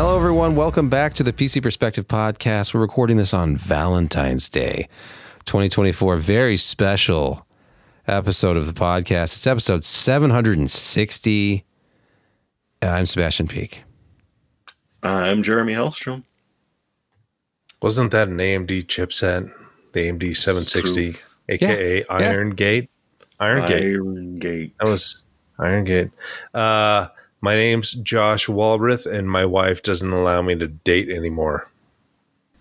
Hello, everyone. Welcome back to the PC Perspective Podcast. We're recording this on Valentine's Day, 2024. Very special episode of the podcast. It's episode 760. Uh, I'm Sebastian Peak. I'm Jeremy Hellstrom. Wasn't that an AMD chipset? The AMD 760, aka Yeah. Iron Gate? Iron Gate. Iron Gate. That was Iron Gate. Uh, my name's Josh Walrath, and my wife doesn't allow me to date anymore.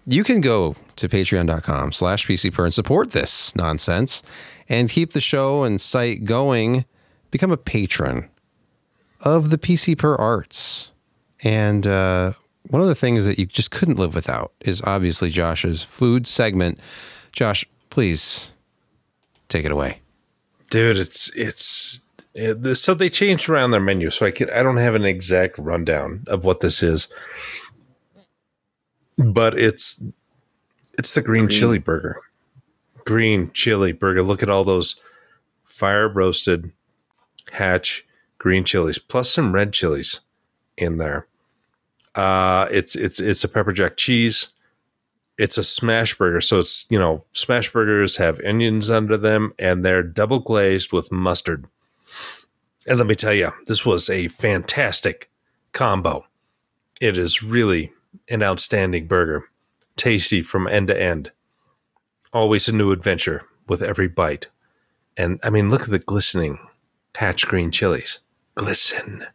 You can go to patreon.com slash PCPer and support this nonsense and keep the show and site going. Become a patron of the PC Per Arts. And uh, one of the things that you just couldn't live without is obviously Josh's food segment. Josh, please take it away. Dude, it's it's so they changed around their menu, so I can I don't have an exact rundown of what this is, but it's it's the green, Green. chili burger. Green chili burger. Look at all those fire roasted hatch green chilies plus some red chilies in there. Uh, it's it's it's a pepper jack cheese. It's a smash burger, so it's you know smash burgers have onions under them and they're double glazed with mustard. And let me tell you, this was a fantastic combo. It is really an outstanding burger, tasty from end to end. Always a new adventure with every bite. And I mean, look at the glistening hatch green chilies. Glisten.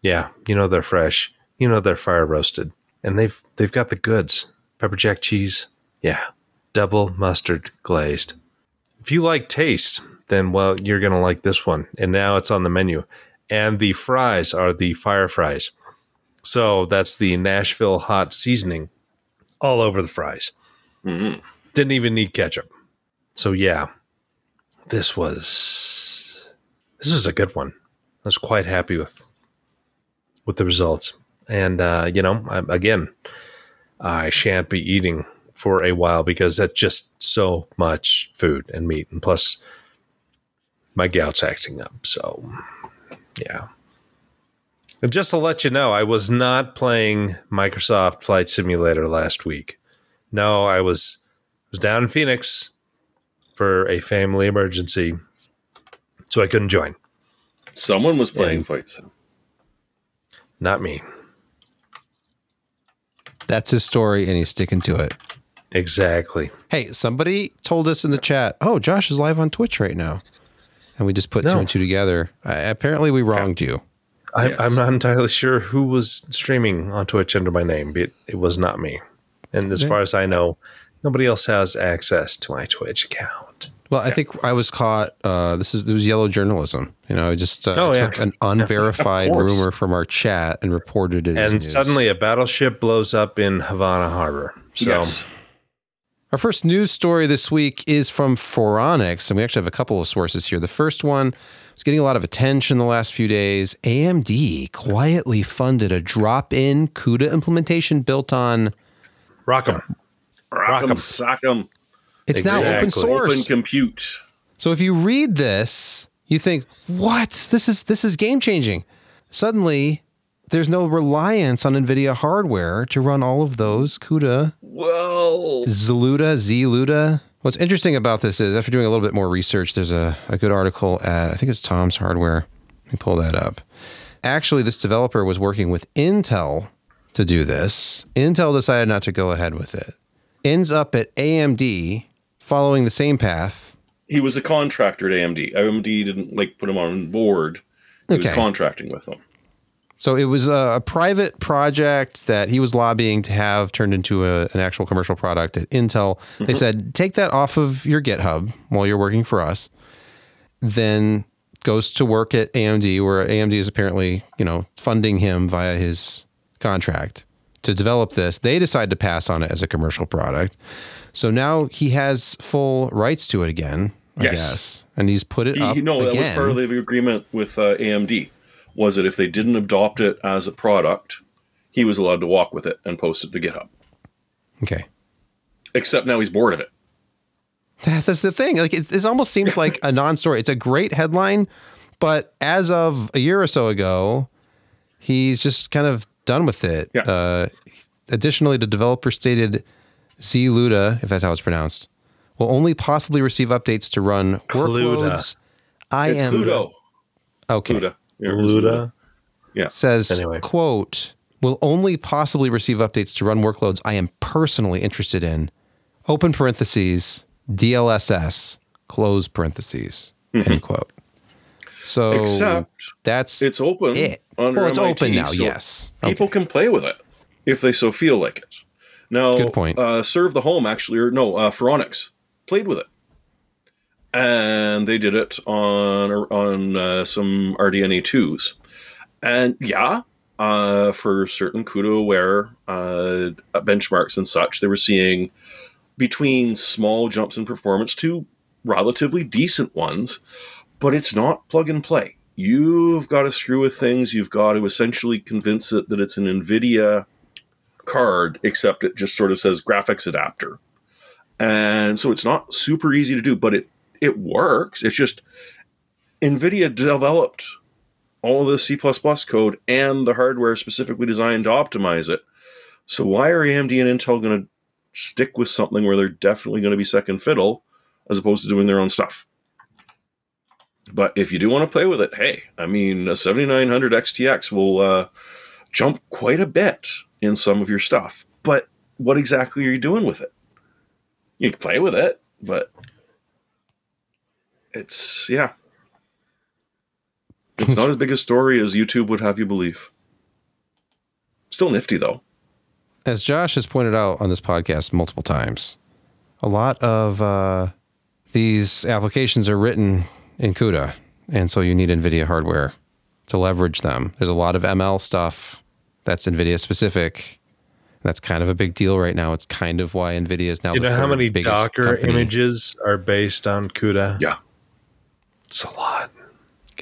Yeah, you know they're fresh. You know they're fire roasted. And they've they've got the goods. Pepper jack cheese. Yeah. Double mustard glazed. If you like taste, then well, you're gonna like this one. And now it's on the menu. And the fries are the fire fries. So that's the Nashville hot seasoning all over the fries. Mhm. Didn't even need ketchup. So yeah, this was this was a good one. I was quite happy with with the results. And uh, you know, I, again, I shan't be eating for a while because that's just so much food and meat, and plus my gout's acting up. So yeah. And just to let you know, I was not playing Microsoft Flight Simulator last week. No, I was was down in Phoenix for a family emergency, so I couldn't join. Someone was playing Yeah. Fight Sim. Not me. That's his story, and he's sticking to it. Exactly. Hey, somebody told us in the chat, oh, Josh is live on Twitch right now. And we just put two and two together. Uh, apparently, we wronged you. I, Yes. I'm not entirely sure who was streaming on Twitch under my name, but it was not me. And as Okay. far as I know, nobody else has access to my Twitch account. Well, I think I was caught. Uh, this is it was yellow journalism. You know, I just uh, Oh, yeah. took an unverified rumor from our chat and reported it. as And news. suddenly a battleship blows up in Havana Harbor. So yes. Our first news story this week is from Phoronix, and we actually have a couple of sources here. The first one was getting a lot of attention the last few days. AMD quietly funded a drop-in CUDA implementation built on. ROCm. Rock 'em, Rock'em. sock 'em, It's now open source. open compute. So if you read this, you think, "What? This is this is game changing." Suddenly, there's no reliance on Nvidia hardware to run all of those CUDA, Well, Zluda, Zluda. What's interesting about this is after doing a little bit more research, there's a, a good article at I think it's Tom's Hardware. Let me pull that up. Actually, this developer was working with Intel to do this. Intel decided not to go ahead with it. Ends up at AMD following the same path he was a contractor at AMD. AMD didn't like put him on board. He was contracting with them. So it was a, a private project that he was lobbying to have turned into a, an actual commercial product at Intel. They said, take that off of your GitHub while you're working for us. Then goes to work at AMD, where AMD is apparently, you know, funding him via his contract to develop this. They decide to pass on it as a commercial product. So now he has full rights to it again, I Yes. guess. And he's put it He, up no, that was part of the agreement with uh, AMD. Was that if they didn't adopt it as a product, he was allowed to walk with it and post it to GitHub. okay. Except now he's bored of it. That's the thing. Like it, this almost seems like a non-story. It's a great headline, but as of a year or so ago, he's just kind of done with it. Yeah. Uh, additionally, the developer stated ZLuda, if that's how it's pronounced, will only possibly receive updates to run Cluda. workloads. I It's am Cluedo. okay. Cluda. Yeah, Luda. Says Anyway. quote will only possibly receive updates to run workloads I am personally interested in. Open parentheses DLSS close parentheses end quote. So Except that's It's open. it. Under well, it's MIT, open now. so yes. People Okay. can play with it if they so feel like it. Now, Good point. Uh, Serve the Home actually, or no, uh, Phoronix played with it, and they did it on on uh, some RDNA twos, and yeah, uh, for certain CUDA aware uh, benchmarks and such, they were seeing between small jumps in performance to relatively decent ones, but it's not plug and play. You've got to screw with things. You've got to essentially convince it that it's an NVIDIA card, except it just sort of says graphics adapter. And so it's not super easy to do, but it, it works. It's just NVIDIA developed all the C code and the hardware specifically designed to optimize it. So why are AMD and Intel going to stick with something where they're definitely going to be second fiddle as opposed to doing their own stuff? But if you do want to play with it, hey, I mean, a 7900 XTX will uh, jump quite a bit in some of your stuff. But what exactly are you doing with it? You can play with it, but it's, yeah. It's not as big a story as YouTube would have you believe. Still nifty, though. As Josh has pointed out on this podcast multiple times, a lot of uh, these applications are written in CUDA, and so you need NVIDIA hardware to leverage them. There's a lot of ML stuff that's NVIDIA specific. That's kind of a big deal right now. It's kind of why NVIDIA is now. Do you the know how many Docker company. images are based on CUDA? Yeah. It's a lot.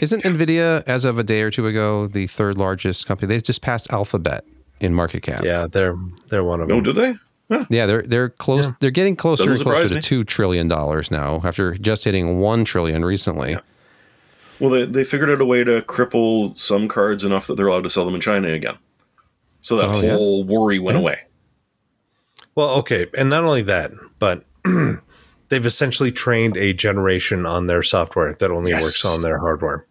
Isn't NVIDIA, as of a day or two ago, the third largest company? They just passed Alphabet in market cap. Yeah, they're they're one of No, them. do they? Yeah, they're they're close. They're getting closer Doesn't and closer to me. two trillion dollars now, after just hitting one trillion recently. Well, they, they figured out a way to cripple some cards enough that they're allowed to sell them in China again. So that Oh, yeah? whole worry went away. Well, okay, and not only that, but they've essentially trained a generation on their software that only Yes. works on their hardware.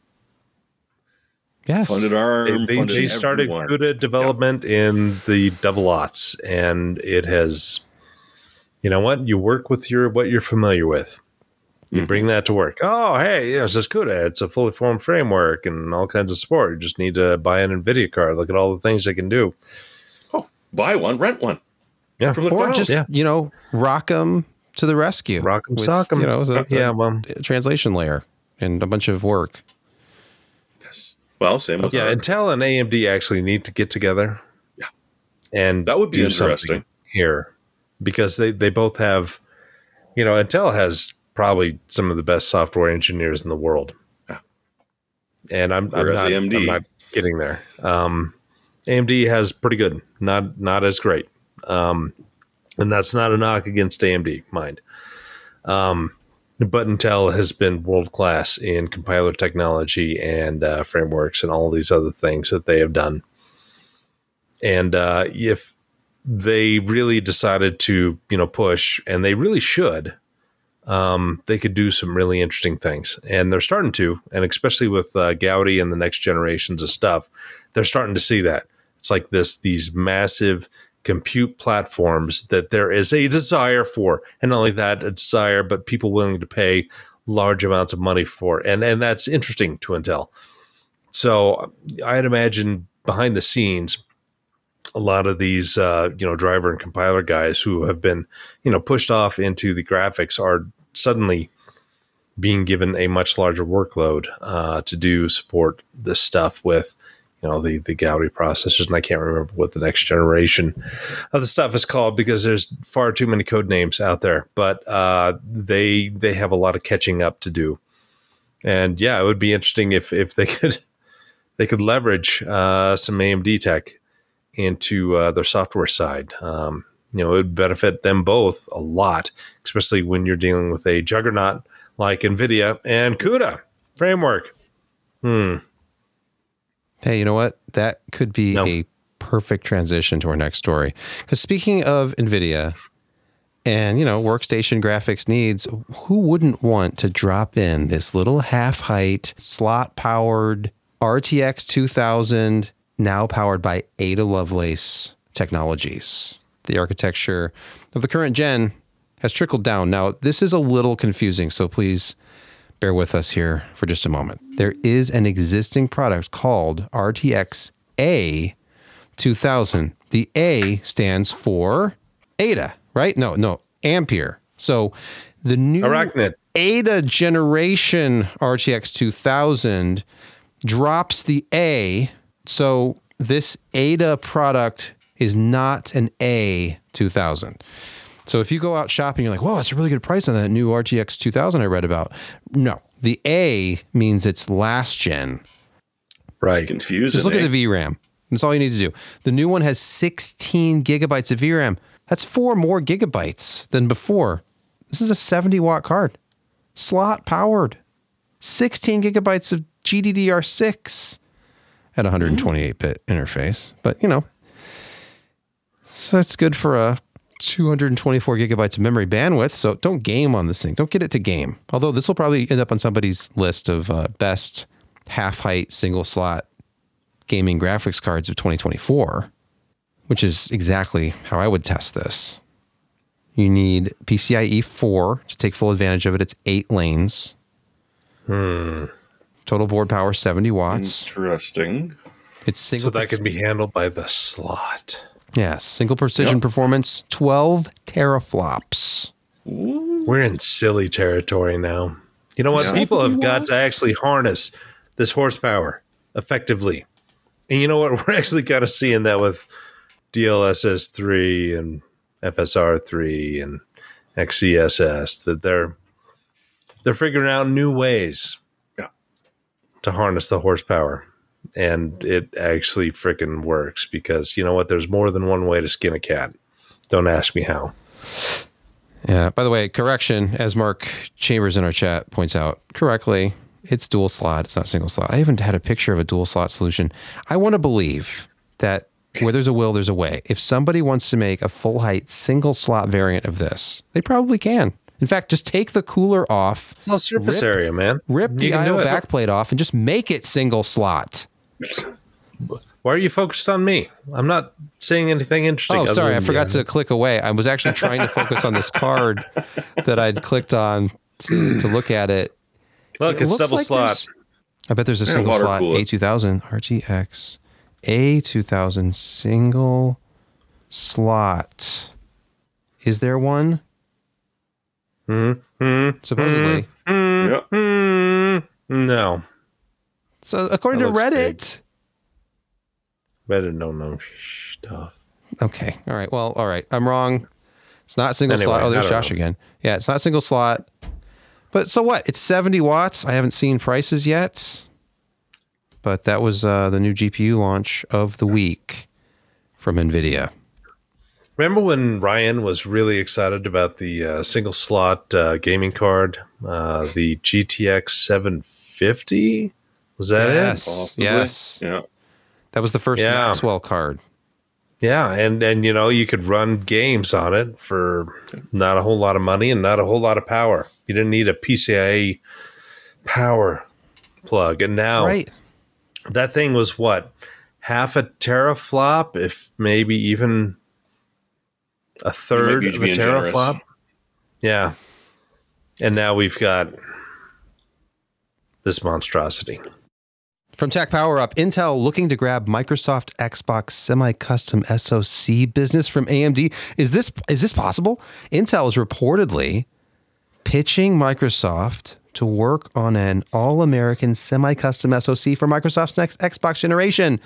Yes, Funded ARM, They, they, funded started everyone. CUDA development in the double aughts, and it has, you know what? You work with your what you're familiar with. You Mhm. bring that to work. Oh, hey, you know, it's just CUDA. It's a fully formed framework and all kinds of support. You just need to buy an NVIDIA card. Look at all the things they can do. Oh, buy one, rent one. Yeah. From the or just Yeah. you know rock them to the rescue. Rock 'em, with, sock 'em. You know, as a, Yeah, well- a translation layer and a bunch of work. yes. Well, same with Yeah, ARM. Intel and AMD actually need to get together. Yeah. And That would be interesting. here because they, they both have, you know, Intel has probably some of the best software engineers in the world. Yeah. And I'm, I'm, not, AMD I'm not getting there. Um, AMD has pretty good, not not as great. Um, and that's not a knock against AMD, mind. Um, but Intel has been world class in compiler technology and uh, frameworks and all these other things that they have done. And uh, if they really decided to, you know, push, and they really should, um, they could do some really interesting things. And they're starting to, and especially with uh, Gaudi and the next generations of stuff, they're starting to see that. It's like this these massive compute platforms that there is a desire for, and not only that, a desire, but people willing to pay large amounts of money for, and and that's interesting to Intel. So I'd imagine behind the scenes, a lot of these uh, you know driver and compiler guys who have been you know pushed off into the graphics are suddenly being given a much larger workload uh, to do support this stuff with you know the the Gaudi processors, and I can't remember what the next generation of the stuff is called because there's far too many code names out there. But uh, they they have a lot of catching up to do, and yeah, it would be interesting if if they could they could leverage uh, some AMD tech into uh, their software side. Um, you know, it would benefit them both a lot, especially when you're dealing with a juggernaut like NVIDIA and CUDA framework. Hmm. Hey, you know what? That could be No. a perfect transition to our next story. Because speaking of NVIDIA and, you know, workstation graphics needs, who wouldn't want to drop in this little half height, slot powered RTX 2000, now powered by Ada Lovelace Technologies? The architecture of the current gen has trickled down. Now, this is a little confusing, so please bear with us here for just a moment. There is an existing product called RTX A 2000. The A stands for Ada, right? No, no, Ampere. So the new Arachnid. Ada generation RTX 2000 drops the A. So this Ada product is not an A 2000. So if you go out shopping, you're like, whoa, that's a really good price on that new RTX 2000 I read about. No, the A means it's last gen. Right. Confusing. Just look eh? at the VRAM. That's all you need to do. The new one has 16 gigabytes of VRAM. That's four more gigabytes than before. This is a 70 watt card, slot powered, 16 gigabytes of GDDR6 at 128 bit interface. But you know, so it's good for a 224 gigabytes of memory bandwidth. So don't game on this thing. Don't get it to game. Although this will probably end up on somebody's list of uh, best half height single slot gaming graphics cards of 2024, which is exactly how I would test this. You need PCIe 4 to take full advantage of it. It's eight lanes. Hmm. Total board power 70 watts. Interesting. It's single. So that can be handled by the slot. Yes, single precision Yep. performance, 12 teraflops. We're in silly territory now. You know what? Yeah. People have got to actually harness this horsepower effectively. And you know what? We're actually kind of seeing that with DLSS 3 and FSR 3 and XeSS that they're they're figuring out new ways Yeah. to harness the horsepower. And it actually freaking works because you know what? There's more than one way to skin a cat. Don't ask me how. Yeah. By the way, correction, as Mark Chambers in our chat points out correctly, it's dual slot. It's not single slot. I even had a picture of a dual slot solution. I want to believe that where there's a will, there's a way. If somebody wants to make a full height single slot variant of this, they probably can. In fact, just take the cooler off, It's all surface Rip- area, man. rip You the can do IO backplate off, and just make it single slot. Why are you focused on me? I'm not saying anything interesting. Oh, sorry, I forgot you. to click away. I was actually trying to focus on this card that I'd clicked on to, to look at it. Look, It it's double like slot. I bet there's a single water slot cooler. A2000 RTX A2000 single slot. Is there one? Mm-hmm. Supposedly. Yeah. mm, no, So according That to Reddit. Reddit don't know stuff. Okay. All right. Well, all right. I'm wrong. It's not single Anyway, slot. Oh, there's Josh know. again. Yeah, it's not single slot. But so what? It's 70 watts. I haven't seen prices yet. But that was uh, the new GPU launch of the week from NVIDIA. Remember when Ryan was really excited about the uh, single slot uh, gaming card, uh, the GTX 750? Was that Yes. it? Possibly. Yes. Yeah. That was the first Yeah. Maxwell card. Yeah, and and you know you could run games on it for not a whole lot of money and not a whole lot of power. You didn't need a PCIe power plug, and now Right. that thing was what half a teraflop, if maybe even a third of a being generous. teraflop. Yeah, and now we've got this monstrosity. From TechPowerUp, Intel looking to grab Microsoft Xbox semi-custom SoC business from AMD. Is this is this possible? Intel is reportedly pitching Microsoft to work on an all-American semi-custom SoC for Microsoft's next Xbox generation.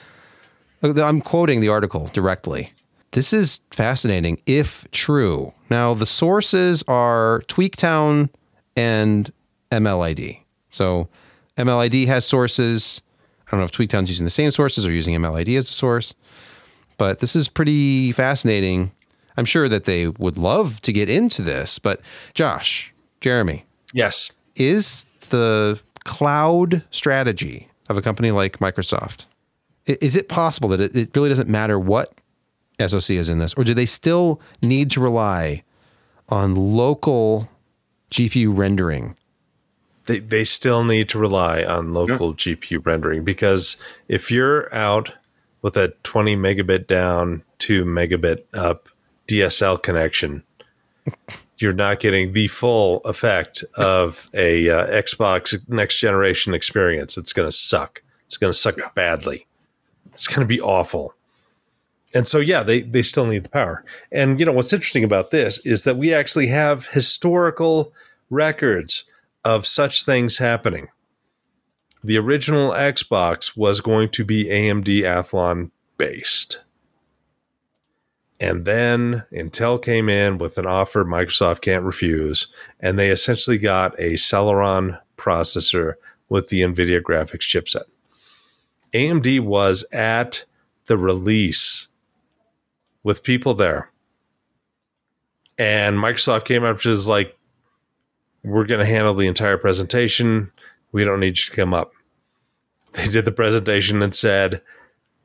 I'm quoting the article directly. This is fascinating if true. Now, the sources are Tweaktown and MLID. So, MLID has sources. I don't know if Tweaktown's using the same sources or using MLID as a source, but this is pretty fascinating. I'm sure that they would love to get into this, but Josh, Jeremy, Yes, is the cloud strategy of a company like Microsoft Is it possible that it, it really doesn't matter what SoC is in this, or do they still need to rely on local GPU rendering? They, they still need to rely on local GPU rendering because if you're out with a 20 megabit down, 2 megabit up DSL connection, you're not getting the full effect of a uh, Xbox next generation experience. It's going to suck. It's going to suck badly. It's going to be awful. And so, yeah, they, they still need the power. And, you know, what's interesting about this is that we actually have historical records of such things happening. The original Xbox was going to be AMD Athlon based. And then Intel came in with an offer Microsoft can't refuse, and they essentially got a Celeron processor with the NVIDIA graphics chipset. AMD was at the release with people there. And Microsoft came up to is like, we're going to handle the entire presentation. We don't need you to come up. They did the presentation and said,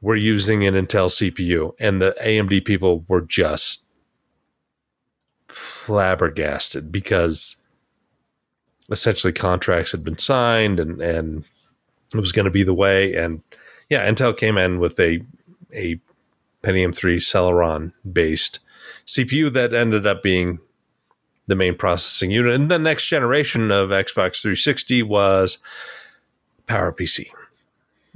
we're using an Intel CPU. And the AMD people were just flabbergasted because essentially contracts had been signed and, and it was going to be the way. And yeah, Intel came in with a, a Pentium 3 Celeron based CPU that ended up being the main processing unit. And the next generation of Xbox 360 was PowerPC.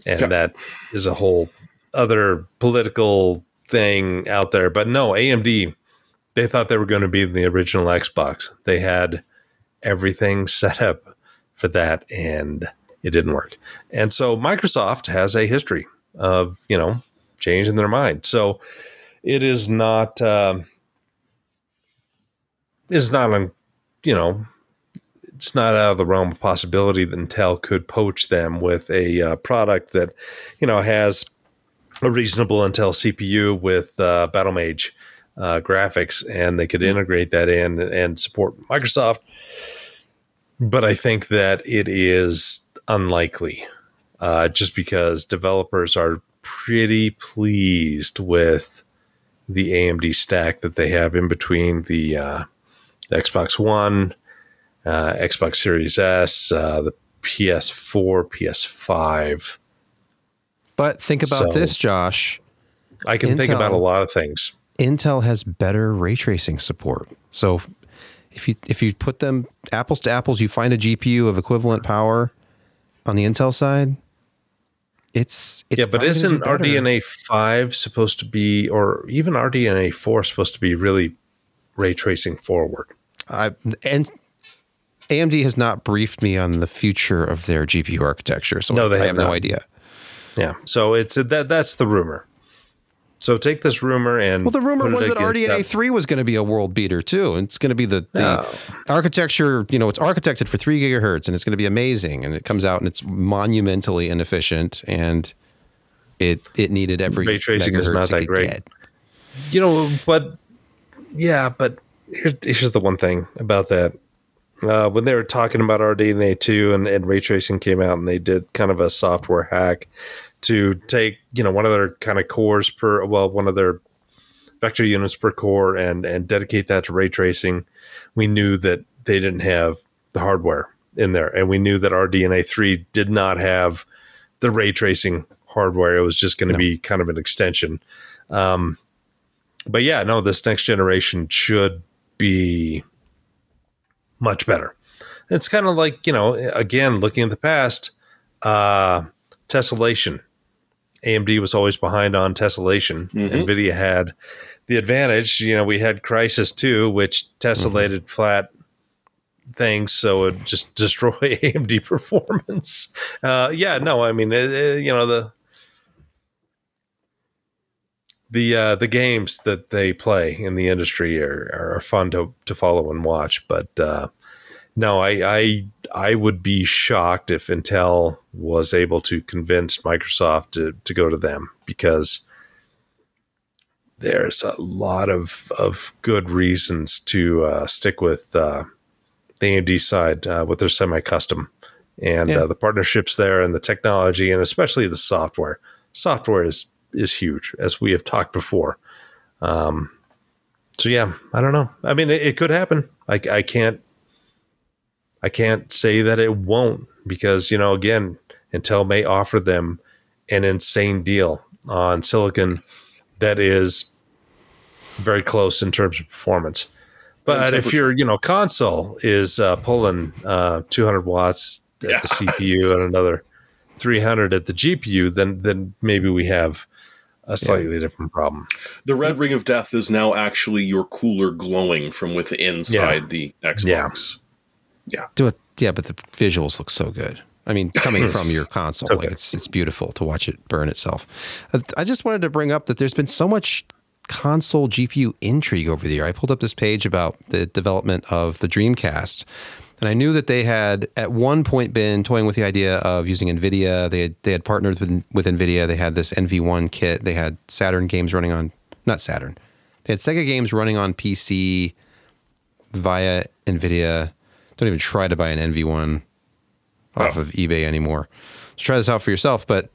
And Yep. that is a whole other political thing out there. But no, AMD, they thought they were going to be the original Xbox. They had everything set up for that and it didn't work. And so Microsoft has a history of, you know, changing their mind. So it is not um it's not on you know it's not out of the realm of possibility that Intel could poach them with a uh, product that you know has a reasonable Intel CPU with uh, BattleMage uh, graphics, and they could integrate that in and support Microsoft. But I think that it is unlikely, uh, just because developers are pretty pleased with the AMD stack that they have in between the uh, Xbox One, uh, Xbox Series S, uh, the PS4, PS5. But think about So- this, Josh. I can think about a lot of things. Intel has better ray tracing support. So if you if you put them apples to apples, you find a GPU of equivalent power on the Intel side. It's, it's yeah, but isn't. RDNA 5 supposed to be, or even RDNA 4 supposed to be really ray tracing forward? I, and AMD has not briefed me on the future of their GPU architecture, so No, they I have have no idea. Yeah. So it's that that's the rumor. So take this rumor and Well, the rumor was that RDNA three was going to be a world beater too. and It's going to be the, the architecture. You know, it's architected for three gigahertz, and it's going to be amazing. And it comes out and it's monumentally inefficient, and it it needed every Ray tracing is not that great. get. you know, but yeah, but here, here's the one thing about that. Uh, when they were talking about RDNA 2 and, and ray tracing came out and they did kind of a software hack to take, you know, one of their kind of cores per, well, one of their vector units per core and, and dedicate that to ray tracing. We knew that they didn't have the hardware in there. And we knew that RDNA 3 did not have the ray tracing hardware. It was just going to No. be kind of an extension. Um, but yeah, no, this next generation should be much better. It's kind of like, you know, again, looking at the past, uh, tessellation. AMD was always behind on tessellation. Mhm. NVIDIA had the advantage. You know, we had Crysis 2, which tessellated flat things, so it just destroy AMD performance. Uh, yeah, no, I mean, it, it- you know, the the uh, the games that they play in the industry are, are fun to, to follow and watch. But uh, no, I, I I would be shocked if Intel was able to convince Microsoft to, to go to them because there's a lot of of good reasons to uh, stick with uh, the AMD side uh, with their semi custom and Yeah. uh, the partnerships there and the technology and especially the software. software is is huge, as we have talked before. Um, so yeah, I don't know. I mean, it, it could happen. I, I can't I can't say that it won't because you know again, Intel may offer them an insane deal on silicon that is very close in terms of performance. But if your you know console is uh, pulling uh, 200 watts at Yeah. the CPU and another 300 at the GPU, then then maybe we have a slightly different problem. The red ring of death is now actually your cooler glowing from within inside Yeah. the Xbox. Do it. Yeah, but the visuals look so good. I mean, coming from your console, like it's it's beautiful to watch it burn itself. Uh, I just wanted to bring up that there's been so much console GPU intrigue over the year. I pulled up this page about the development of the Dreamcast, and I knew that they had at one point been toying with the idea of using NVIDIA. They had, they had partnered with with NVIDIA. They had this NV1 kit. They had Saturn games running on not Saturn. They had Sega games running on PC via NVIDIA. Don't even try to buy an NV1 off of eBay anymore. So try this out for yourself. But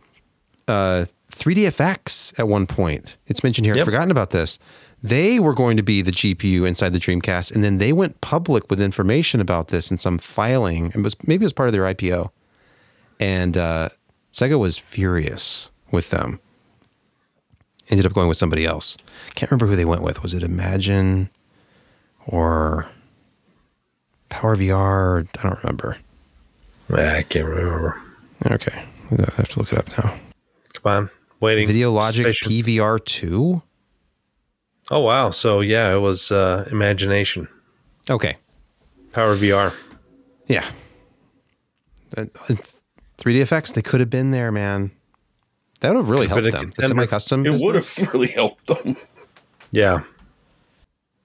uh, 3DFX at one point, it's mentioned here, I've forgotten about this. They were going to be the GPU inside the Dreamcast, and then they went public with information about this in some filing. It was maybe it was part of their IPO, and uh, Sega was furious with them. Ended up going with somebody else. Can't remember who they went with. Was it Imagine or Power VR? I don't remember. I can't remember. Okay, I have to look it up now. Come on, waiting. Video Logic Spatial- PVR two. Oh wow! So yeah, it was uh, imagination, Okay, Power VR. yeah. Uh, 3dfx, they could have been there, man. That would have really helped them. The contender. semi-custom. It would have really helped them. Yeah,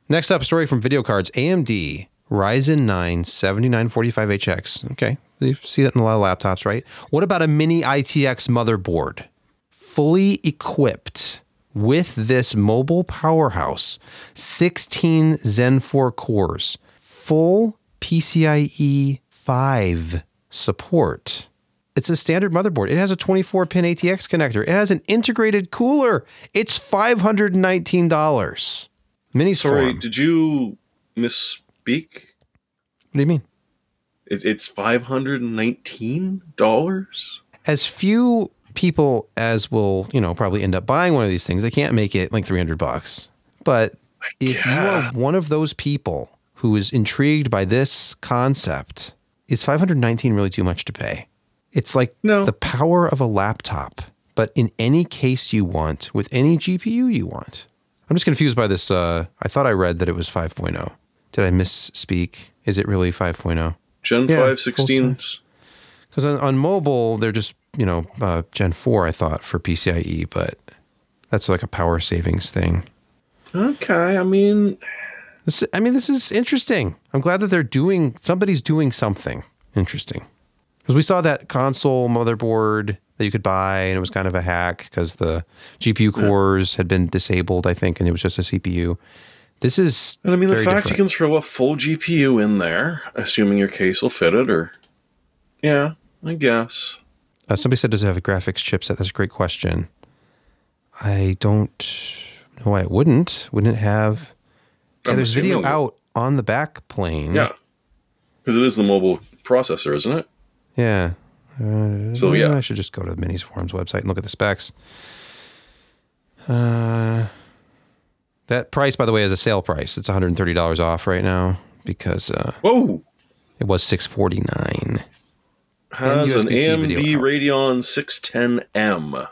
Next up, story from VideoCardz. AMD Ryzen 9 7945HX. Okay, you see that in a lot of laptops, right? What about a mini ITX motherboard? Fully equipped with this mobile powerhouse, 16 Zen 4 cores, full PCIe 5 support. It's a standard motherboard. It has a 24 pin ATX connector. It has an integrated cooler. It's $519. Mini Sorry, form. did you misspeak? What do you mean? It, it's five hundred and nineteen dollars. As few people as will, you know, probably end up buying one of these things, they can't make it like 300 bucks. But if you are one of those people who is intrigued by this concept, is 519 really too much to pay? It's like No. the power of a laptop, but in any case you want, with any GPU you want. I'm just confused by this. Uh, I thought I read that it was 5.0. Did I misspeak? Is it really 5.0? Gen Yeah, five full sixteens. Because on, on mobile, they're just, you know, uh, Gen 4, I thought, for PCIe, but that's like a power savings thing. Okay, I mean, This, I mean, this is interesting. I'm glad that they're doing, somebody's doing something interesting. Because we saw that console motherboard that you could buy, and it was kind of a hack because the GPU cores had been disabled, I think, and it was just a CPU. This is. and I mean the fact different. you can throw a full GPU in there, assuming your case will fit it, or yeah, I guess. Uh, somebody said, does it have a graphics chipset? That's a great question. I don't know why it wouldn't. Wouldn't it have? Yeah, there's video out on the back plane. Yeah, because it is the mobile processor, isn't it? Yeah. Uh, So, yeah. I should just go to the Minis Forums website and look at the specs. Uh, that price, by the way, is a sale price. It's $130 off right now because uh, Whoa, it was 649 has an AMD video. Radeon 610M.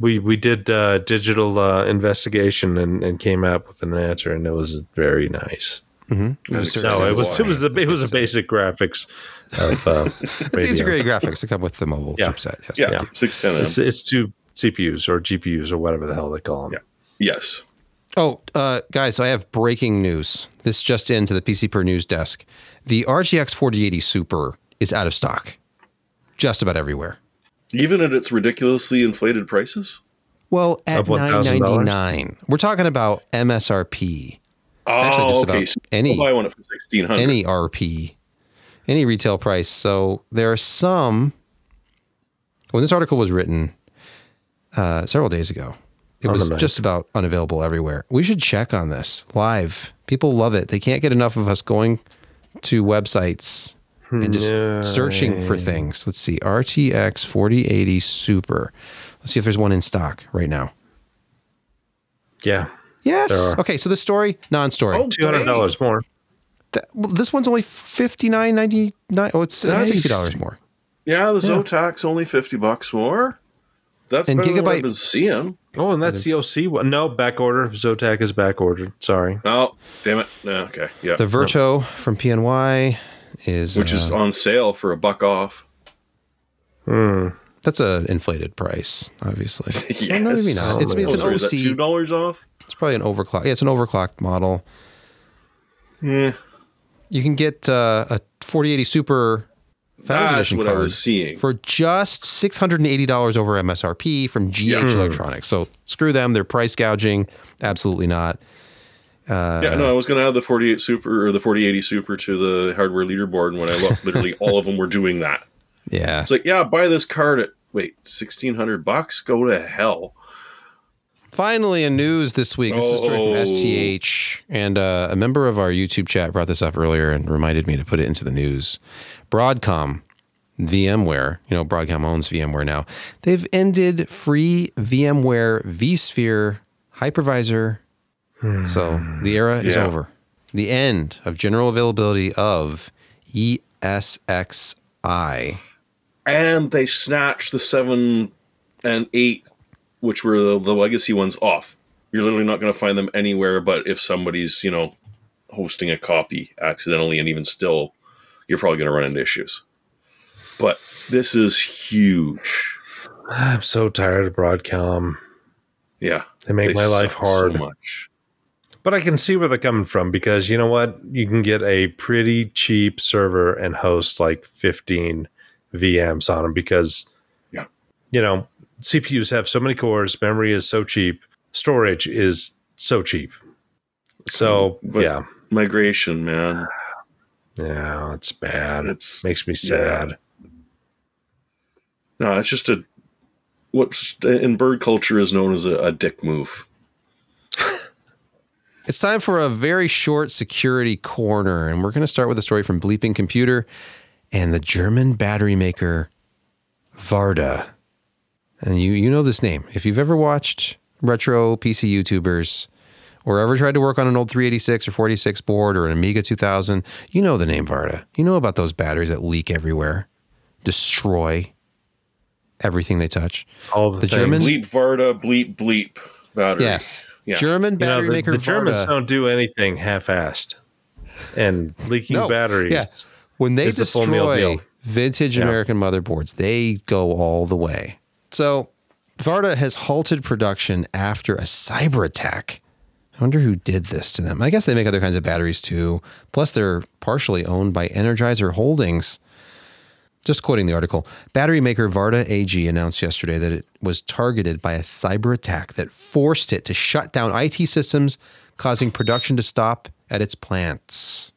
we we did uh, digital uh, investigation and, and came up with an answer, and it was very nice. Mm-hmm. It was That's No, it was it was the it was a basic graphics of uh, It's integrated graphics that come with the mobile Yeah. chipset. Yes, Yeah, thank you. 610M. It's, it's two CPUs or GPUs or whatever the hell they call them. Yeah. yes. Oh, uh, guys, I have breaking news. This just into the PC Per News desk. The RTX 4080 Super is out of stock, just about everywhere. Even at its ridiculously inflated prices. Well, at nine ninety nine, we're talking about MSRP, Oh, Actually, just okay. about So any- I'll buy one for sixteen hundred. any RP, any retail price. So there are some. When this article was written, uh, several days ago. It was just about unavailable everywhere. We should check on this live. People love it. They can't get enough of us going to websites and just Yeah. searching for things. Let's see. RTX 4080 Super. Let's see if there's one in stock right now. Yeah. Yes. Okay. So the story, non-story. Oh, Two hundred dollars more. That- well, this one's only fifty nine ninety nine. Oh, it's uh, Nice. sixty dollars more. Yeah, the Zotac only fifty bucks more. That's And better than what Gigabyte- I've been seeing. Oh, and that's the OC one. No, back order. Zotac is back ordered. Sorry. Oh, damn it. Yeah, okay, yeah. The Verto from PNY is Which is uh, on sale for a buck off. that's a inflated price, obviously. yes. No, maybe not. It's, it's Oh, an is that two dollars off? It's probably an overclock. Yeah, it's an overclocked model. Yeah, You can get uh, a 4080 Super Founders that's what I was seeing. for just six hundred and eighty dollars over MSRP from GH Electronics. So screw them; they're price gouging. Absolutely not. Yeah, no, I was going to add the 48 Super or the 4080 Super to the hardware leaderboard, and when I looked, literally all of them were doing that. Yeah, It's like, yeah, buy this card at wait, sixteen hundred bucks. Go to hell. Finally, in news this week. This is a story from Oh. STH, and uh, a member of our YouTube chat brought this up earlier and reminded me to put it into the news. Broadcom, VMware, you know, Broadcom owns VMware now. They've ended free VMware vSphere hypervisor. So the era is Yeah. over. The end of general availability of ESXi. and they snatched the seven and eight, which were the, the legacy ones, off. You're literally not going to find them anywhere, but if somebody's, you know, hosting a copy accidentally, and even still, you're probably going to run into issues. But this is huge. I'm so tired of Broadcom. Yeah, They make my life suck hard. so much. But I can see where they're coming from because you know what? You can get a pretty cheap server and host like 15 VMs on them because, Yeah. you know, CPUs have so many cores, memory is so cheap, storage is so cheap. So, mm, But- yeah, Migration, man. yeah, it's bad. It It's makes me sad. no, it's just a what's in bird culture is known as a, a dick move. It's time for a very short security corner, and we're going to start with a story from Bleeping Computer and the German battery maker Varta. And you you know this name. If you've ever watched retro PC YouTubers or ever tried to work on an old 386 or 46 board or an Amiga 2000, you know the name Varta. You know about those batteries that leak everywhere, destroy everything they touch. All the, The things. Germans- Bleep Varta, bleep bleep battery. Yes. Yeah. German You know, battery the, maker the Germans Varta. don't do anything half-assed, and leaking No, batteries. yeah. when they is the full meal destroy deal. vintage Yeah. American motherboards, they go all the way. So Varta has halted production after a cyber attack. I wonder who did this to them. I guess they make other kinds of batteries too. Plus, they're partially owned by Energizer Holdings. Just quoting the article, battery maker Varta AG announced yesterday that it was targeted by a cyber attack that forced it to shut down IT systems, causing production to stop at its plants.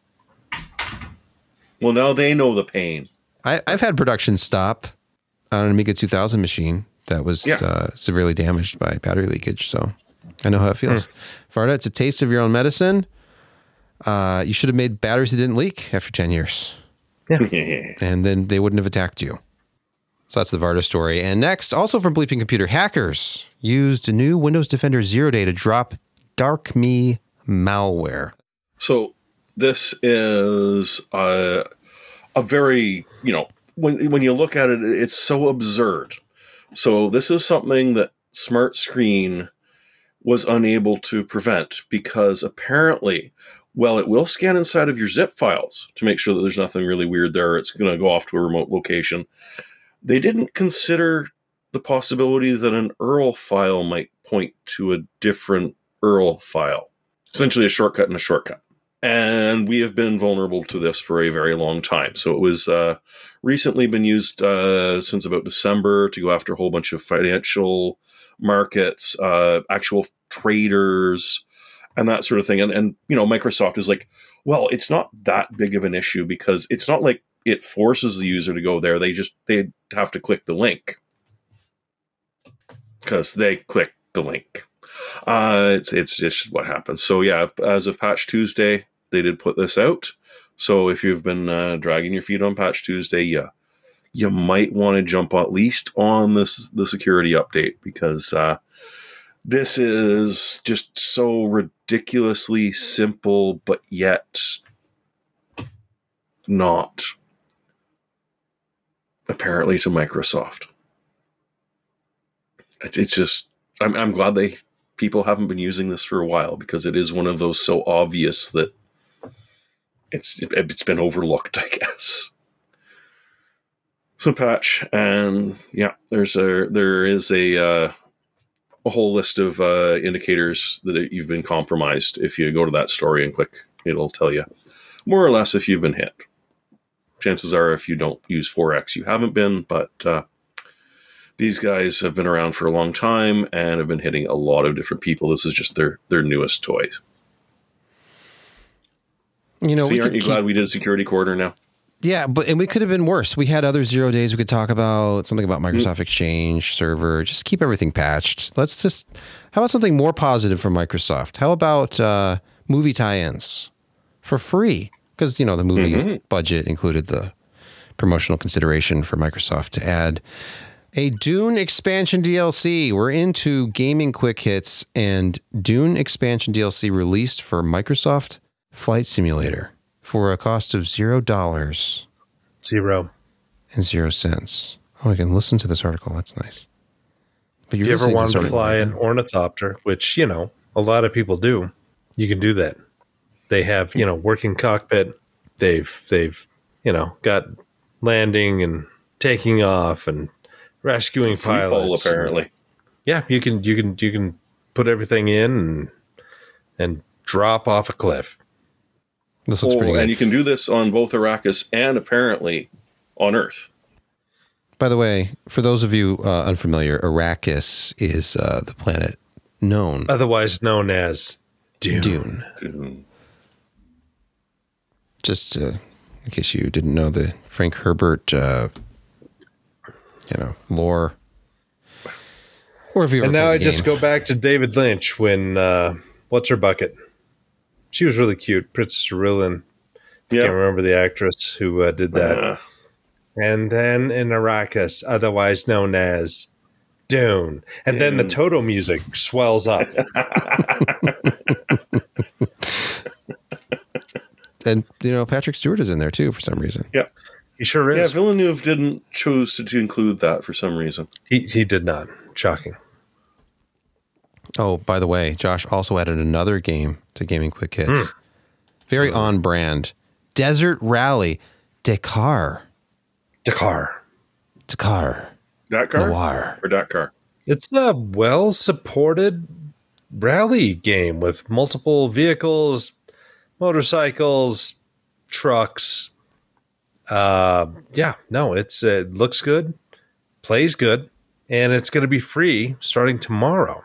Well, now they know the pain. I, I've had production stop on an Amiga 2000 machine that was Yeah. uh, severely damaged by battery leakage. So I know how it feels. Varta, it's a taste of your own medicine. Uh, you should have made batteries that didn't leak after 10 years, and then they wouldn't have attacked you. So that's the Varta story. And next, also from Bleeping Computer, hackers used new Windows Defender Zero Day to drop DarkMe malware. So this is a, a very, you know, when when you look at it, it's so absurd. So this is something that SmartScreen was unable to prevent because apparently, well, it will scan inside of your zip files to make sure that there's nothing really weird there. It's going to go off to a remote location. They didn't consider the possibility that an URL file might point to a different URL file essentially a shortcut and a shortcut. And we have been vulnerable to this for a very long time. So it was uh, recently been used uh, since about December to go after a whole bunch of financial markets, uh, actual traders, and that sort of thing. And, and, you know, Microsoft is like, well, it's not that big of an issue because it's not like it forces the user to go there. They just, they have to click the link. because they click the link. Uh, it's it's just what happens. So yeah, as of Patch Tuesday, they did put this out. So if you've been uh, dragging your feet on Patch Tuesday, yeah, you might want to jump at least on this the security update because uh, this is just so ridiculously simple, but yet not apparently to Microsoft. It's, it's just I'm I'm glad they people haven't been using this for a while because it is one of those so obvious that it's it's been overlooked, I guess. So patch and yeah, there's a there is a uh, a whole list of uh, indicators that you've been compromised. If you go to that story and click, it'll tell you more or less if you've been hit. Chances are, if you don't use forex, you haven't been, but uh, these guys have been around for a long time and have been hitting a lot of different people. This is just their their newest toys. You know, so we aren't you keep- glad we did a security corner now? Yeah, but and we could have been worse. We had other zero days. We could talk about something about Microsoft Exchange server. Just keep everything patched. Let's just. How about something more positive from Microsoft? How about uh, movie tie-ins for free? Because you know the movie budget included the promotional consideration for Microsoft to add a Dune expansion DLC. We're into gaming quick hits and Dune expansion DLC released for Microsoft Flight Simulator for a cost of zero dollars Zero. and zero cents. Oh, I can listen to this article. That's nice. But you're you ever listening wanted to this fly an ornithopter, which, you know, a lot of people do, you can do that. They have, you know, working cockpit. They've, they've, you know, got landing and taking off and rescuing Free fall, pilots. apparently. Yeah, you can, you can, you can put everything in and, and drop off a cliff. This looks Oh, pretty good. and you can do this on both Arrakis and apparently on Earth. By the way, for those of you uh, unfamiliar, Arrakis is uh, the planet known Otherwise known as Dune. Dune. Mhm. Just uh, in case you didn't know the Frank Herbert, uh, you know, lore. Or if you ever And now I the just go back to David Lynch when uh, what's her bucket? She was really cute, Princess Irulan. Can't Yeah. remember the actress who uh, did that. Uh, and then in Arrakis, otherwise known as Dune, and then the Toto music swells up. and you know Patrick Stewart is in there too for some reason. yeah. he sure is. Yeah. Villeneuve didn't choose to, to include that for some reason. he he did not. Shocking. Oh, by the way, Josh also added another game to Gaming Quick Hits. Very on brand. Desert Rally Dakar. Dakar. Dakar. Dakar Noir. or Dakar? It's a well supported rally game with multiple vehicles, motorcycles, trucks. Uh, yeah, no, it's uh, it looks good, plays good, and it's going to be free starting tomorrow.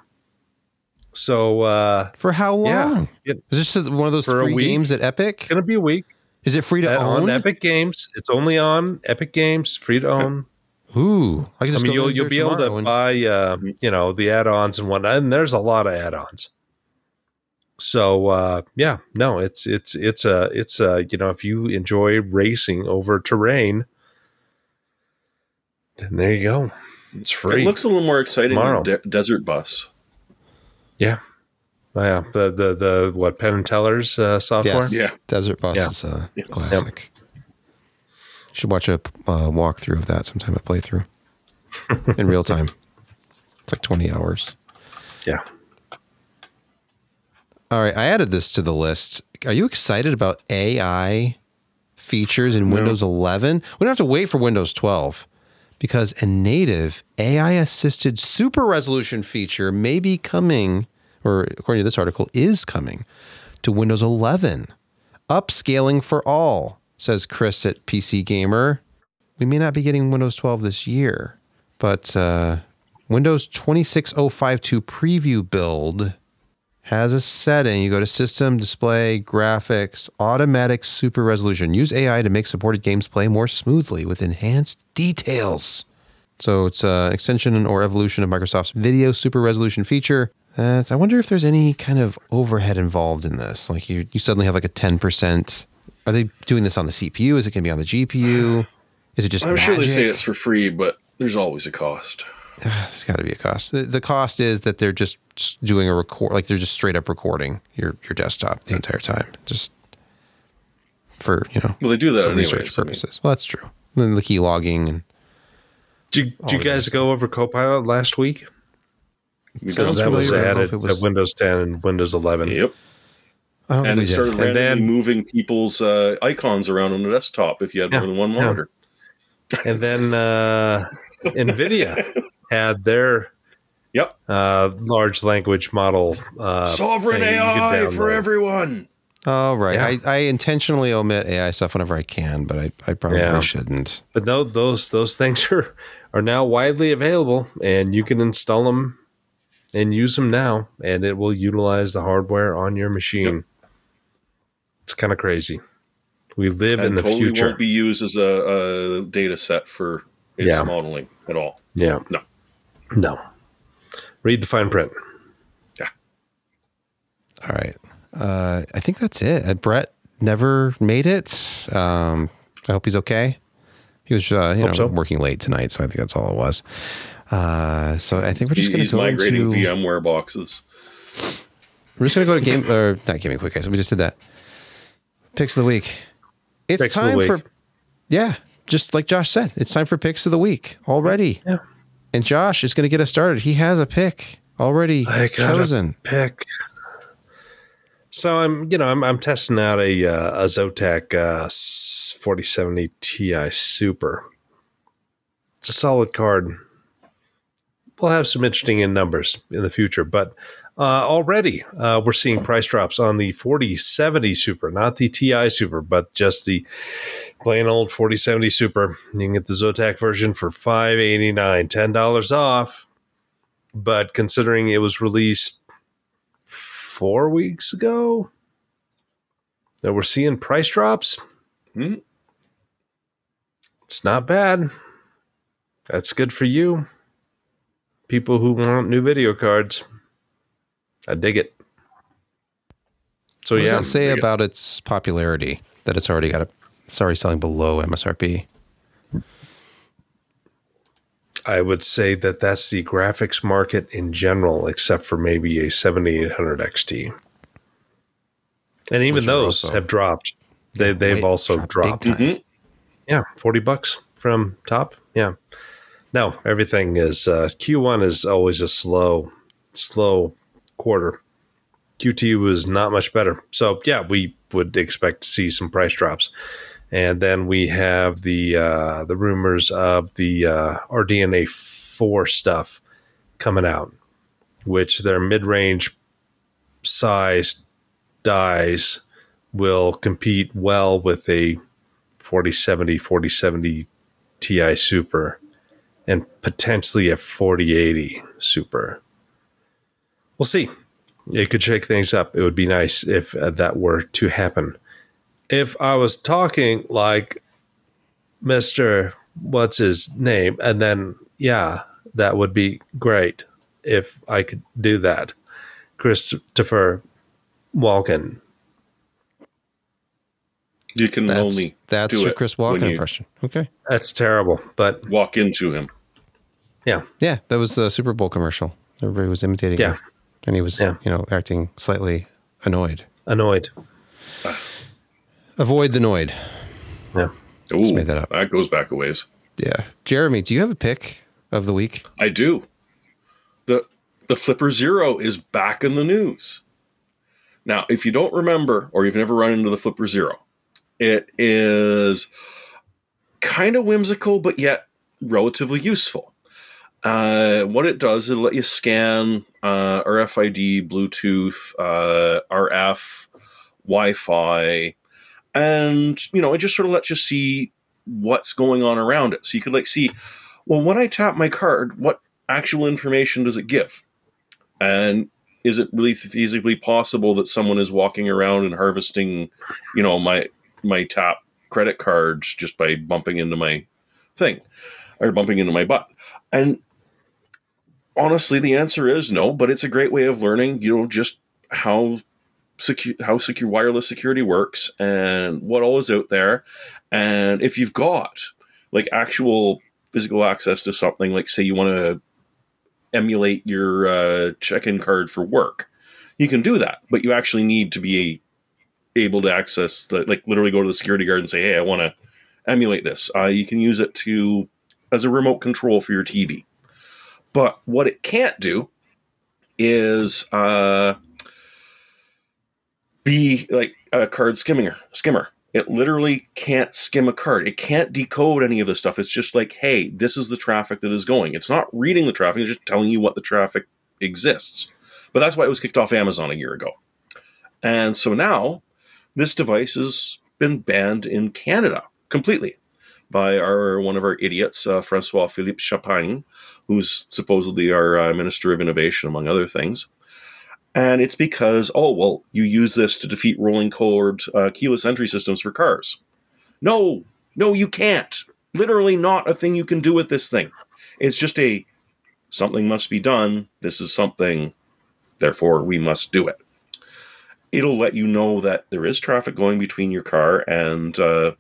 So uh, For how yeah, long? it's Is this one of those For free games at Epic? going to be a week Is it free to own? on Epic Games. It's only on Epic Games, free to own. Ooh, I can I mean, go you'll you'll be able to and- buy, uh, you know, the add-ons and whatnot. And there's a lot of add-ons. So uh, yeah, no, it's it's it's a it's a you know if you enjoy racing over terrain, then there you go. It's free. It looks a little more exciting Tomorrow. than De- Desert Bus. Yeah, Oh, yeah. The the the what Penn and Teller's uh, software. Yes. Yeah. Desert Bus Yeah. is a Yes. classic. Should watch a uh, walkthrough of that sometime, a playthrough in real time. It's like 20 hours. yeah. All right, I added this to the list. Are you excited about AI features in Windows 11? We don't have to wait for Windows 12 because a native AI assisted super resolution feature may be coming, or according to this article, is coming to Windows 11. Upscaling for all, says Chris at PC Gamer. We may not be getting Windows 12 this year, but uh, Windows 26052 preview build has a setting. You go to System, Display, Graphics, Automatic Super Resolution. Use AI to make supported games play more smoothly with enhanced details. So it's an extension or evolution of Microsoft's Video Super Resolution feature. Uh, I wonder if there's any kind of overhead involved in this. Like you, you suddenly have like a 10%. Are they doing this on the CPU? Is it going to be on the GPU? Is it just I'm sure they say it's for free, but there's always a cost. There's got to be a cost. The, the cost is that they're just doing a record, like they're just straight up recording your your desktop the entire time, just for you know Well, they do that for anyways. research I mean, purposes. well, that's true. then the key logging and Did you, did you guys go over Copilot last week? We Because that was familiar. I added if it was- to Windows 10 and Windows 11. Yep. I don't And it we did. started And randomly then- moving people's uh, icons around on the desktop if you had Yeah, more than one yeah. monitor. And then uh, NVIDIA had their Yep. uh, large language model uh, Sovereign thing you could AI for everyone. Oh right, Yeah. I, I intentionally omit AI stuff whenever I can, but I, I probably Yeah. shouldn't. But no, those those things are are now widely available, and you can install them and use them now, and it will utilize the hardware on your machine. It's kind of crazy. We live in the totally future. won't be used as a, a data set for its Yeah. modeling at all. yeah. No. No. Read the fine print. Yeah. All right, uh, I think that's it. Uh, Brett never made it. Um, I hope he's okay. He was, uh, you Hope know, so. working late tonight, so I think that's all it was. Uh, so I think we're just going to go migrating into. VMware boxes. We're just going to go to game or not gaming quick guys. We just did that. Picks of the week. It's Picks time week. for yeah, just like Josh said, it's time for picks of the week already. Yeah. And Josh is going to get us started. He has a pick already I got chosen. a pick. So I'm, you know, I'm, I'm testing out a uh, a Zotac uh, 4070 Ti Super. It's a solid card. We'll have some interesting in numbers in the future, but uh, already uh, we're seeing price drops on the 4070 Super, not the Ti Super, but just the plain old 4070 Super. You can get the Zotac version for 589 $10 off but considering it was released four weeks ago, that we're seeing price drops, Hmm. it's not bad. That's good for you. People who want new video cards. I dig it. So What does yeah, that say there you go. about its popularity? That it's already got a it's already selling below MSRP. I would say that that's the graphics market in general, except for maybe a 7800 XT. And even Which those also- have dropped. They, they've also dropped big dropped. time. Mhm. Yeah, 40 bucks from top. Yeah. No, everything is uh, Q1 is always a slow, slow quarter. Q2 was not much better. So, yeah, we would expect to see some price drops. And then we have the uh, the rumors of the uh, RDNA 4 stuff coming out, which their mid range size dies will compete well with a 4070, 4070 Ti Super, and potentially a 4080 Super. We'll see. It could shake things up. It would be nice if uh, that were to happen. If I was talking like Mr. What's his name, and then, yeah, that would be great if I could do that. Christopher Walken. You can That's only that's do your it Chris when Walken you impression. Okay. That's terrible, but walk into him. yeah, Yeah, that was a Super Bowl commercial. Everybody was imitating Yeah. him. And he was, Yeah. you know, acting slightly annoyed. annoyed. Avoid the noid. Yeah. Ooh, made that up. That goes back a ways. Yeah. Jeremy, do you have a pick of the week? I do. The the Flipper Zero is back in the news. Now, if you don't remember or you've never run into the Flipper Zero, it is kind of whimsical but yet relatively useful. Uh, what it does, it'll let you scan uh, RFID, Bluetooth, uh, RF, Wi-Fi, and you know it just sort of lets you see what's going on around it. So you could like see, well, when I tap my card, what actual information does it give? And is it really feasibly possible that someone is walking around and harvesting, you know, my my top credit cards just by bumping into my thing? or bumping into my butt. And honestly, the answer is no, but it's a great way of learning, you know, just how secure how secure wireless security works and what all is out there. And if you've got like actual physical access to something, like say you want to emulate your uh, check-in card for work, you can do that. But you actually need to be able to access the like literally go to the security guard and say, "Hey, I want to emulate this." Uh, you can use it to as a remote control for your TV. But what it can't do is uh, be like a card skimming skimmer. It literally can't skim a card. It can't decode any of this stuff. It's just like, hey, this is the traffic that is going. It's not reading the traffic, it's just telling you what the traffic exists. But that's why it was kicked off Amazon a year ago. And so now this device has been banned in Canada completely by our one of our idiots, uh, Francois Philippe Champagne, who's supposedly our uh, Minister of Innovation, among other things. And it's because, oh, well, you use this to defeat rolling code uh, keyless entry systems for cars. No, no, you can't. Literally, not a thing you can do with this thing. It's just a something must be done. This is something, therefore, we must do it. It'll let you know that there is traffic going between your car and uh,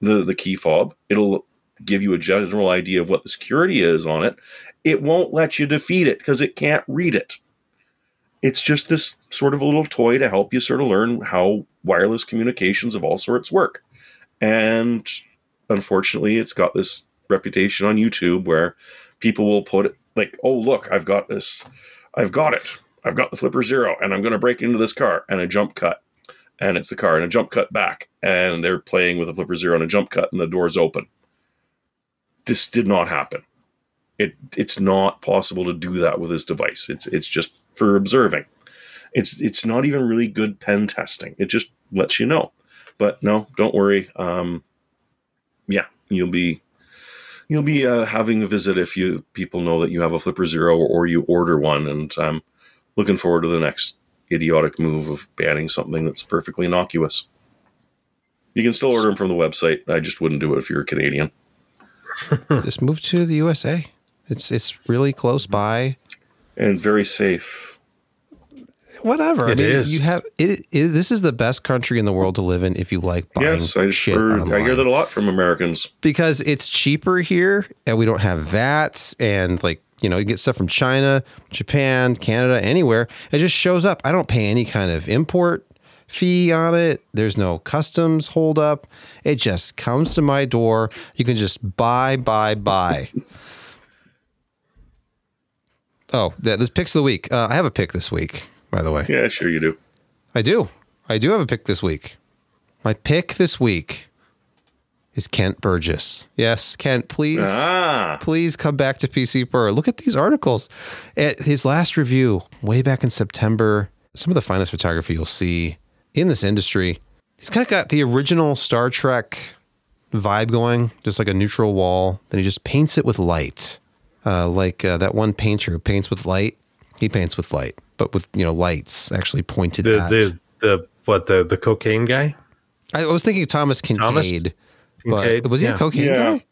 the, the key fob. It'll give you a general idea of what the security is on it. It won't let you defeat it because it can't read it it's just this sort of a little toy to help you sort of learn how wireless communications of all sorts work. And unfortunately, it's got this reputation on YouTube where people will put it like, oh, look, I've got this, I've got it. I've got the Flipper Zero and I'm going to break into this car and a jump cut. And it's the car and a jump cut back. And they're playing with a Flipper Zero and a jump cut and the door's open. This did not happen. It, it's not possible to do that with this device. It's it's just for observing. It's it's not even really good pen testing. It just lets you know. But no, don't worry. Um, yeah, you'll be you'll be uh, having a visit if you people know that you have a Flipper Zero or, you order one. And I'm looking forward to the next idiotic move of banning something that's perfectly innocuous. You can still order them from the website. I just wouldn't do it if you're a Canadian. just move to the USA. It's it's really close by and very safe. Whatever. It I mean, is. You have it, it, This is the best country in the world to live in if you like buying Yes, I, shit heard, online. I hear that a lot from Americans. because it's cheaper here, and we don't have VATs, and like you know, you get stuff from China, Japan, Canada, anywhere. It just shows up. I don't pay any kind of import fee on it. There's no customs hold up. It just comes to my door. You can just buy, buy, buy. Oh, th- this picks of the week. Uh, I have a pick this week, by the way. Yeah, sure you do. I do. I do have a pick this week. My pick this week is Kent Burgess. Yes, Kent, please. Ah, Please come back to PC Per. Look at these articles. At his last review, way back in September, some of the finest photography you'll see in this industry. He's kind of got the original Star Trek vibe going, just like a neutral wall. Then he just paints it with light. Uh, like uh, that one painter who paints with light. He paints with light, but with you know lights actually pointed The at. the the what the the cocaine guy? I was thinking Thomas Kinkade, Thomas but was he Yeah. a cocaine Yeah. guy?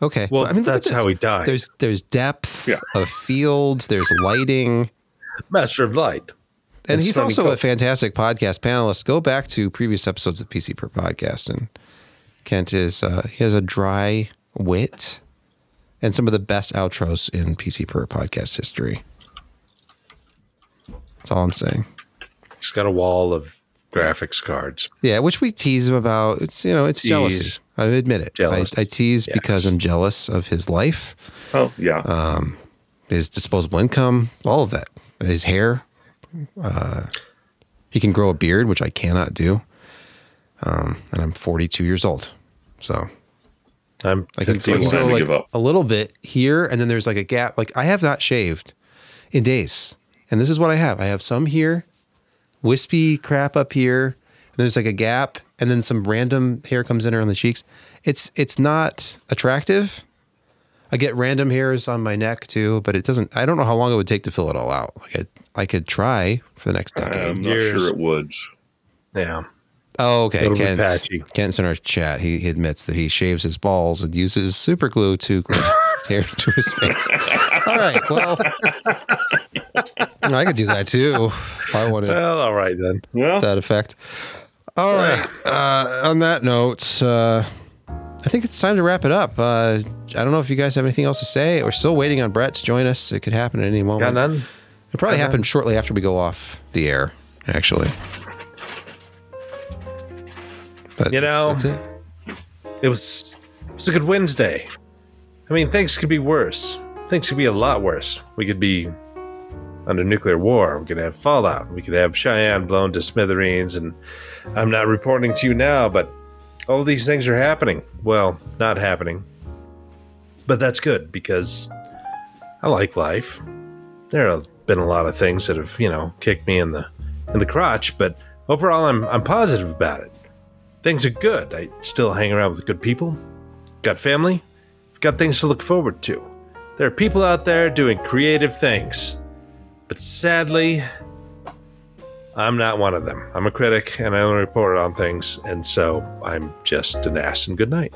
Okay. Well, I mean, that's how he died. There's there's depth Yeah. of fields. There's lighting, Master of Light. and And he's smoking also a fantastic podcast panelist. Go back to previous episodes of PC Per Podcast, and Kent is uh, he has a dry wit and some of the best outros in PC Per Podcast history. That's all I'm saying. He's got a wall of graphics cards. Yeah, which we tease him about. It's you know, it's jealousy. Tease. I admit it. Jealous. I, I tease Yes. because I'm jealous of his life, oh yeah. Uh, his disposable income, all of that. His hair. Uh, he can grow a beard, which I cannot do. Um, and I'm 42 years old, so I'm I can, I 51. can time go to like give up. a little bit here, and then there's like a gap. Like I have not shaved in days, and this is what I have. I have some here, wispy crap up here. And there's like a gap, and then some random hair comes in around the cheeks. It's it's not attractive. I get random hairs on my neck too, but it doesn't. I don't know how long it would take to fill it all out. Like I, I could try for the next decade. I'm not years. sure it would. Yeah. Oh, okay. It'll Kent's, patchy. Kent's in our chat. He, he admits that he shaves his balls and uses super glue to glue. hair to his face. All right. Well, I could do that too. If I wanted Well, all right then. Yeah. that effect. All right. Uh, on that note, uh, I think it's time to wrap it up. Uh, I don't know if you guys have anything else to say. We're still waiting on Brett to join us. It could happen at any moment. Got none. It'll probably happen shortly after we go off the air, actually. But You know- that's it. It was it was a good Wednesday. I mean, things could be worse. Things could be a lot worse. We could be under nuclear war. We could have fallout. We could have Cheyenne blown to smithereens. And I'm not reporting to you now, but all these things are happening. Well, not happening. But that's good because I like life. There have been a lot of things that have, you know, kicked me in the in the crotch, but overall I'm I'm positive about it things are good. I still hang around with good people. Got family. Got things to look forward to. There are people out there doing creative things. But sadly, I'm not one of them. I'm a critic and I only report on things, and so I'm just an ass and good night.